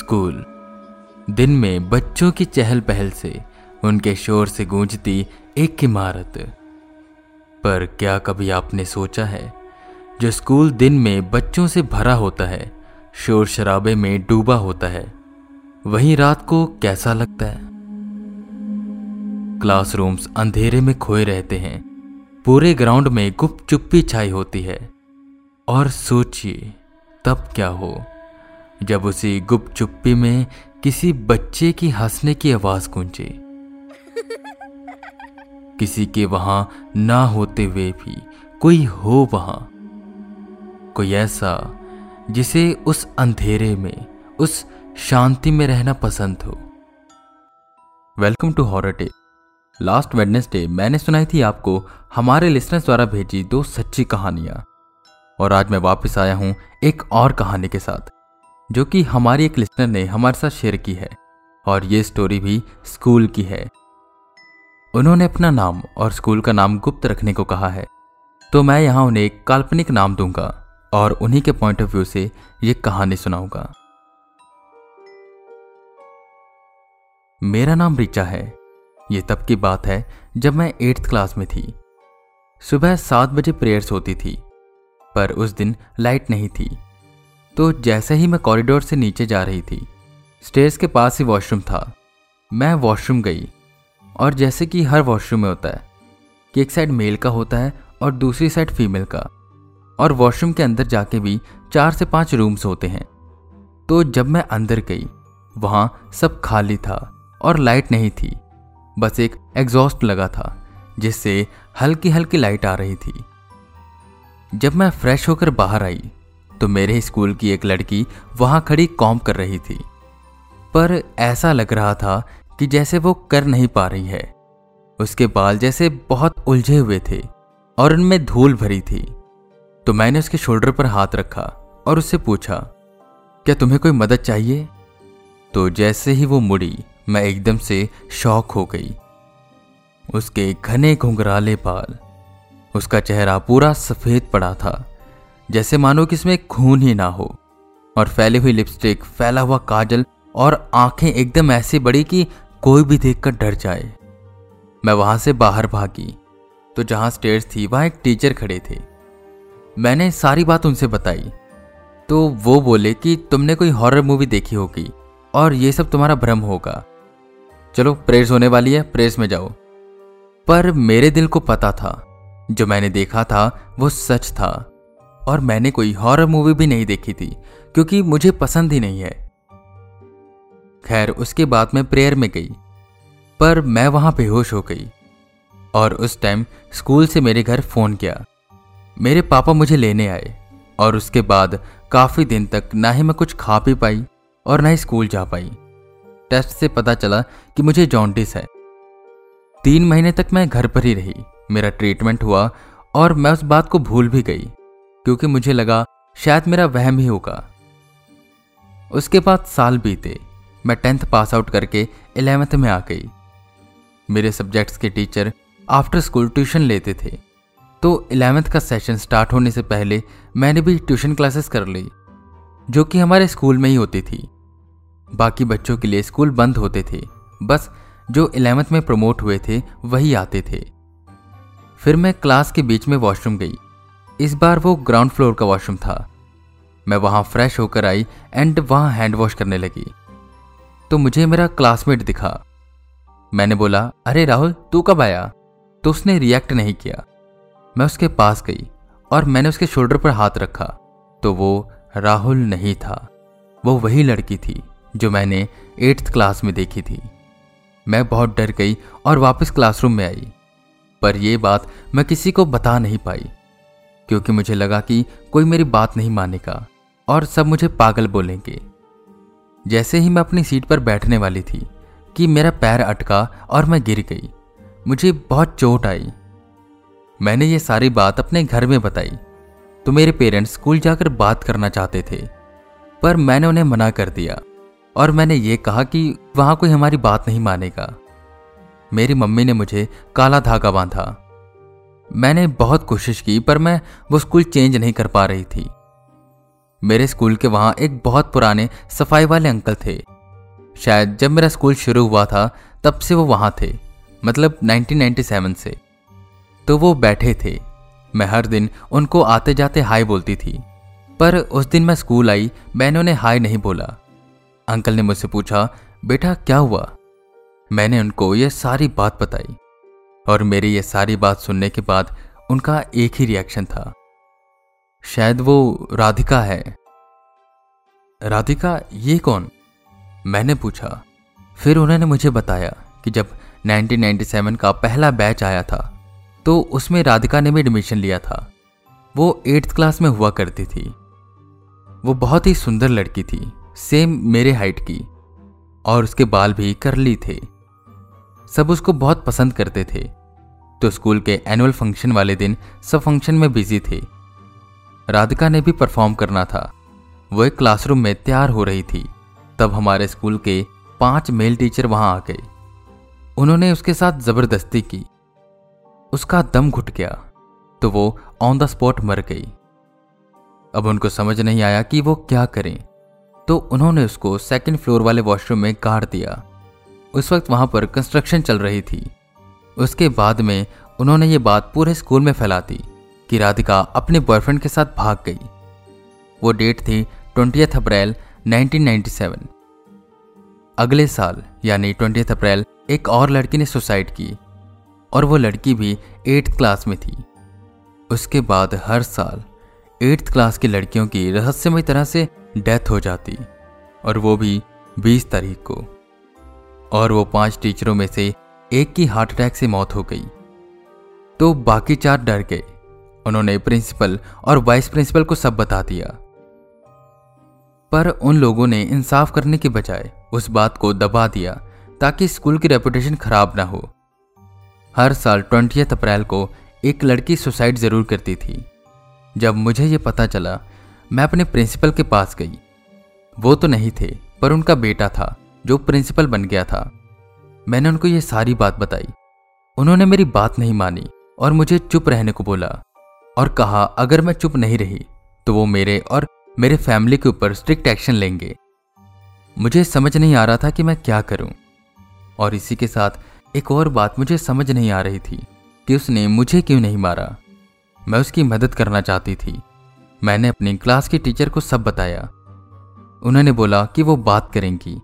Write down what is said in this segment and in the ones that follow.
School. दिन में बच्चों की चहल पहल से उनके शोर से गूंजती एक इमारत। पर क्या कभी आपने सोचा है, जो स्कूल दिन में बच्चों से भरा होता है, शोर शराबे में डूबा होता है, वहीं रात को कैसा लगता है? क्लासरूम्स अंधेरे में खोए रहते हैं, पूरे ग्राउंड में गुप्त चुप्पी छाई होती है। और सोचिए, तब क्या हो? जब उसी गुप्त चुप्पी में किसी बच्चे की हंसने की आवाज़ गूंजे। किसी के वहाँ ना होते हुए भी कोई हो वहाँ। कोई ऐसा जिसे उस अंधेरे में, उस शांति में रहना पसंद हो। Welcome to horror tale last Wednesday मैंने सुनाई थी आपको हमारे लिसनर्स द्वारा भेजी दो सच्ची कहानियाँ। और आज मैं वापस आया हूँ एक और कहानी के साथ। जो कि हमारी एक लिसनर ने हमारे साथ शेयर की है और ये स्टोरी भी स्कूल की है। उन्होंने अपना नाम और स्कूल का नाम गुप्त रखने को कहा है। तो मैं यहाँ उन्हें एक काल्पनिक नाम दूँगा और उन्हीं के पॉइंट ऑफ़ व्यू से ये कहानी सुनाऊँगा। मेरा नाम रिचा है। ये तब की बात है जब मैं एट्थ क्लास में थी। सुबह सात बजे प्रेयर्स होती थी, पर उस दिन लाइट नहीं थी। तो जैसे ही मैं कॉरिडोर से नीचे जा रही थी स्टेयर्स के पास ही वॉशरूम था। मैं वॉशरूम गई, और जैसे कि हर वॉशरूम में होता है कि एक साइड मेल का होता है और दूसरी साइड फीमेल का, और वॉशरूम के अंदर जाके भी चार से पाँच रूम्स होते हैं। तो जब मैं अंदर गई, वहाँ सब खाली था और लाइट नहीं थी, बस एक एग्जॉस्ट लगा था, जिससे हल्की हल्की लाइट आ रही थी। जब मैं फ्रेश होकर बाहर आई तो मेरे स्कूल की एक लड़की वहाँ खड़ी कॉम कर रही थी। पर ऐसा लग रहा था कि जैसे वो कर नहीं पा रही है। उसके बाल जैसे बहुत उलझे हुए थे और उनमें धूल भरी थी। तो मैंने उसके शोल्डर पर हाथ रखा और उससे पूछा, क्या तुम्हें कोई मदद चाहिए? तो जैसे ही वो मुड़ी, मैं एकदम से शौक हो गई। उसके घने घुंघराले बाल, उसका चेहरा पूरा सफ़ेद पड़ा था। जैसे मानो कि इसमें खून ही ना हो। और फैली हुई लिपस्टिक, फैला हुआ काजल और आँखें एकदम ऐसी बड़ी कि कोई भी देखकर डर जाए। मैं वहाँ से बाहर भागी। तो जहाँ स्टेयर्स थी, वहाँ एक टीचर खड़े थे। मैंने सारी बात उनसे बताई। तो वो बोले कि तुमने कोई हॉरर मूवी देखी होगी और ये सब तुम्हारा भ्रम होगा। चलो प्रेस होने वाली है प्रेस में जाओ। पर मेरे दिल को पता था। जो मैंने देखा था, वो सच था। और मैंने कोई हॉरर मूवी भी नहीं देखी थी, क्योंकि मुझे पसंद ही नहीं है। खैर, उसके बाद मैं प्रेयर में गई, पर मैं वहाँ बेहोश हो गई, और उस टाइम स्कूल से मेरे घर फ़ोन किया। मेरे पापा मुझे लेने आए, और उसके बाद काफ़ी दिन तक ना ही मैं कुछ खा पी पाई, और ना ही स्कूल जा पाई। टेस्ट से पता चला कि मुझे जॉन्डिस है। तीन महीने तक मैं घर पर ही रही, मेरा ट्रीटमेंट हुआ, और मैं उस बात को भूल भी गई। क्योंकि मुझे लगा शायद मेरा वहम ही होगा। उसके बाद साल बीते। मैं टेंथ पास आउट करके इलेवेंथ में आ गई। मेरे सब्जेक्ट्स के टीचर आफ्टर स्कूल ट्यूशन लेते थे। तो इलेवेंथ का सेशन स्टार्ट होने से पहले मैंने भी ट्यूशन क्लासेस कर ली, जो कि हमारे स्कूल में ही होती थी। बाकी बच्चों के लिए स्कूल बंद होते थे। बस जो इलेवेंथ में प्रमोट हुए थे, वही आते थे। फिर मैं क्लास के बीच में वॉशरूम गई। इस बार वो ग्राउंड फ्लोर का वॉशरूम था। मैं वहाँ फ्रेश होकर आई एंड वहाँ हैंड वॉश करने लगी। तो मुझे मेरा क्लासमेट दिखा। मैंने बोला, अरे राहुल, तू कब आया? तो उसने रिएक्ट नहीं किया। मैं उसके पास गई और मैंने उसके शोल्डर पर हाथ रखा। तो वो राहुल नहीं था। वो वही लड़की थी जो मैंने एट्थ क्लास में देखी थी। मैं बहुत डर गई और वापस क्लासरूम में आई। पर यह बात मैं किसी को बता नहीं पाई। क्योंकि मुझे लगा कि कोई मेरी बात नहीं मानेगा और सब मुझे पागल बोलेंगे। जैसे ही मैं अपनी सीट पर बैठने वाली थी कि मेरा पैर अटका और मैं गिर गई, मुझे बहुत चोट आई। मैंने ये सारी बात अपने घर में बताई। तो मेरे पेरेंट्स स्कूल जाकर बात करना चाहते थे, पर मैंने उन्हें मना कर दिया और मैंने ये कहा कि वहाँ कोई हमारी बात नहीं मानेगा। मेरी मम्मी ने मुझे काला धागा बांधा मैंने बहुत कोशिश की, पर मैं वो स्कूल चेंज नहीं कर पा रही थी। मेरे स्कूल के वहाँ एक बहुत पुराने सफ़ाई वाले अंकल थे। शायद जब मेरा स्कूल शुरू हुआ था, तब से वो वहाँ थे मतलब 1997 से। तो वो बैठे थे। मैं हर दिन उनको आते जाते हाय बोलती थी, पर उस दिन मैं स्कूल आई, मैंने उन्हें हाय नहीं बोला। अंकल ने मुझसे पूछा, बेटा, क्या हुआ? मैंने उनको यह सारी बात बताई। और मेरी ये सारी बात सुनने के बाद उनका एक ही रिएक्शन था। शायद वो राधिका है। राधिका, ये कौन? मैंने पूछा। फिर उन्होंने मुझे बताया कि जब 1997 का पहला बैच आया था तो उसमें राधिका ने भी एडमिशन लिया था। वो एट्थ क्लास में हुआ करती थी। वो बहुत ही सुंदर लड़की थी सेम मेरे हाइट की, और उसके बाल भी करली थे। सब उसको बहुत पसंद करते थे। तो स्कूल के एनुअल फ़ंक्शन वाले दिन सब फ़ंक्शन में बिज़ी थे। राधिका ने भी परफॉर्म करना था। वो एक क्लासरूम में तैयार हो रही थी। तब हमारे स्कूल के पाँच मेल टीचर वहाँ आ गए। उन्होंने उसके साथ ज़बरदस्ती की। उसका दम घुट गया। तो वो ऑन द स्पॉट मर गई। अब उनको समझ नहीं आया कि वो क्या करें। तो उन्होंने उसको सेकंड फ्लोर वाले वॉशरूम में गाड़ दिया। उस वक्त वहाँ पर कंस्ट्रक्शन चल रही थी। उसके बाद में उन्होंने ये बात पूरे स्कूल में फैला दी कि राधिका अपने बॉयफ्रेंड के साथ भाग गई। वो डेट थी ट्वेंटी अप्रैल 1997 अगले साल, यानी ट्वेंटी अप्रैल, एक और लड़की ने सुसाइड की और वो लड़की भी एट्थ क्लास में थी। उसके बाद हर साल एट्थ क्लास की लड़कियों की रहस्यमय तरह से डेथ हो जाती और वो भी 20 तारीख को। और वो पाँच टीचरों में से एक की हार्ट अटैक से मौत हो गई। तो बाकी चार डर गए। उन्होंने प्रिंसिपल और वाइस प्रिंसिपल को सब बता दिया। पर उन लोगों ने इंसाफ करने के बजाय उस बात को दबा दिया ताकि स्कूल की रेपुटेशन खराब ना हो। हर साल ट्वेंटी अप्रैल को एक लड़की सुसाइड ज़रूर करती थी। जब मुझे यह पता चला, मैं अपने प्रिंसिपल के पास गई। वो तो नहीं थे, पर उनका बेटा था। जो प्रिंसिपल बन गया था। मैंने उनको ये सारी बात बताई। उन्होंने मेरी बात नहीं मानी और मुझे चुप रहने को बोला और कहा, अगर मैं चुप नहीं रही तो वो मेरे और मेरे फैमिली के ऊपर स्ट्रिक्ट एक्शन लेंगे। मुझे समझ नहीं आ रहा था कि मैं क्या करूँ। और इसी के साथ एक और बात मुझे समझ नहीं आ रही थी कि उसने मुझे क्यों नहीं मारा। मैं उसकी मदद करना चाहती थी। मैंने अपनी क्लास की टीचर को सब बताया। उन्होंने बोला कि वो बात करेंगी।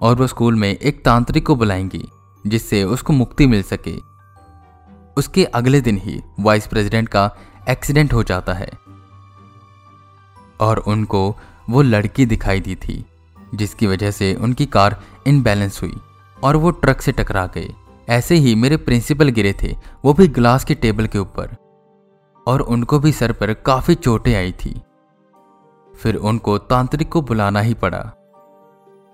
और वो स्कूल में एक तांत्रिक को बुलाएँगी, जिससे उसको मुक्ति मिल सके। उसके अगले दिन ही वाइस प्रेसिडेंट का एक्सीडेंट हो जाता है। और उनको वो लड़की दिखाई दी थी, जिसकी वजह से उनकी कार इनबैलेंस हुई और वो ट्रक से टकरा गए। ऐसे ही मेरे प्रिंसिपल गिरे थे, वो भी ग्लास के टेबल के ऊपर। और उनको भी सर पर काफ़ी चोटें आई थी। फिर उनको तांत्रिक को बुलाना ही पड़ा।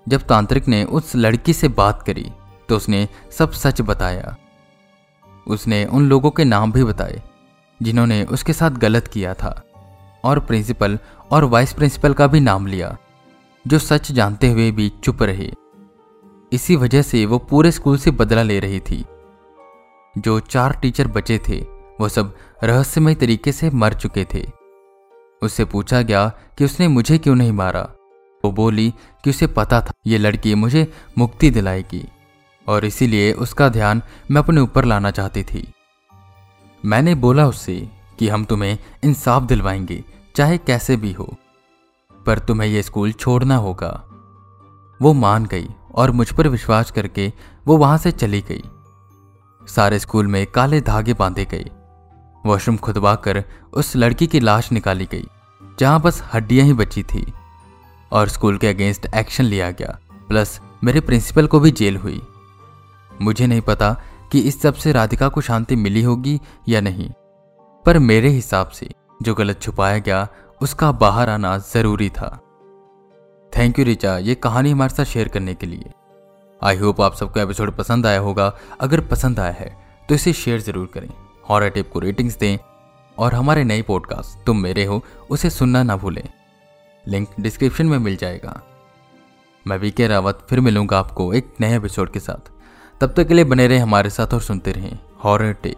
जब तांत्रिक ने उस लड़की से बात करी तो उसने सब सच बताया। उसने उन लोगों के नाम भी बताए, जिन्होंने उसके साथ गलत किया था, और प्रिंसिपल और वाइस प्रिंसिपल का भी नाम लिया, जो सच जानते हुए भी चुप रहे। इसी वजह से वो पूरे स्कूल से बदला ले रही थी। जो चार टीचर बचे थे, वो सब रहस्यमय तरीके से मर चुके थे। उससे पूछा गया कि उसने मुझे क्यों नहीं मारा? वो बोली कि उसे पता था, ये लड़की मुझे मुक्ति दिलाएगी, और इसीलिए उसका ध्यान मैं अपने ऊपर लाना चाहती थी। मैंने बोला उससे कि हम तुम्हें इंसाफ दिलवाएँगे, चाहे कैसे भी हो, पर तुम्हें यह स्कूल छोड़ना होगा। वो मान गई और मुझ पर विश्वास करके वो वहाँ से चली गई। सारे स्कूल में काले धागे बांधे गए। वॉशरूम खुदवा कर उस लड़की की लाश निकाली गई, जहाँ बस हड्डियाँ ही बची थी। और स्कूल के अगेंस्ट एक्शन लिया गया, प्लस मेरे प्रिंसिपल को भी जेल हुई। मुझे नहीं पता कि इस सबसे राधिका को शांति मिली होगी या नहीं, पर मेरे हिसाब से जो गलत छुपाया गया, उसका बाहर आना ज़रूरी था। थैंक यू रिचा ये कहानी हमारे साथ शेयर करने के लिए। आई होप आप सबको एपिसोड पसंद आया होगा। अगर पसंद आया है तो इसे शेयर ज़रूर करें। हॉरर टिप को रेटिंग्स दें। और हमारे नए पॉडकास्ट तुम मेरे हो, उसे सुनना ना भूलें। लिंक डिस्क्रिप्शन में मिल जाएगा। मैं वीके रावत फिर मिलूँगा आपको एक नए एपिसोड के साथ। तब तक के लिए बने रहे हमारे साथ और सुनते रहें। Horror tech.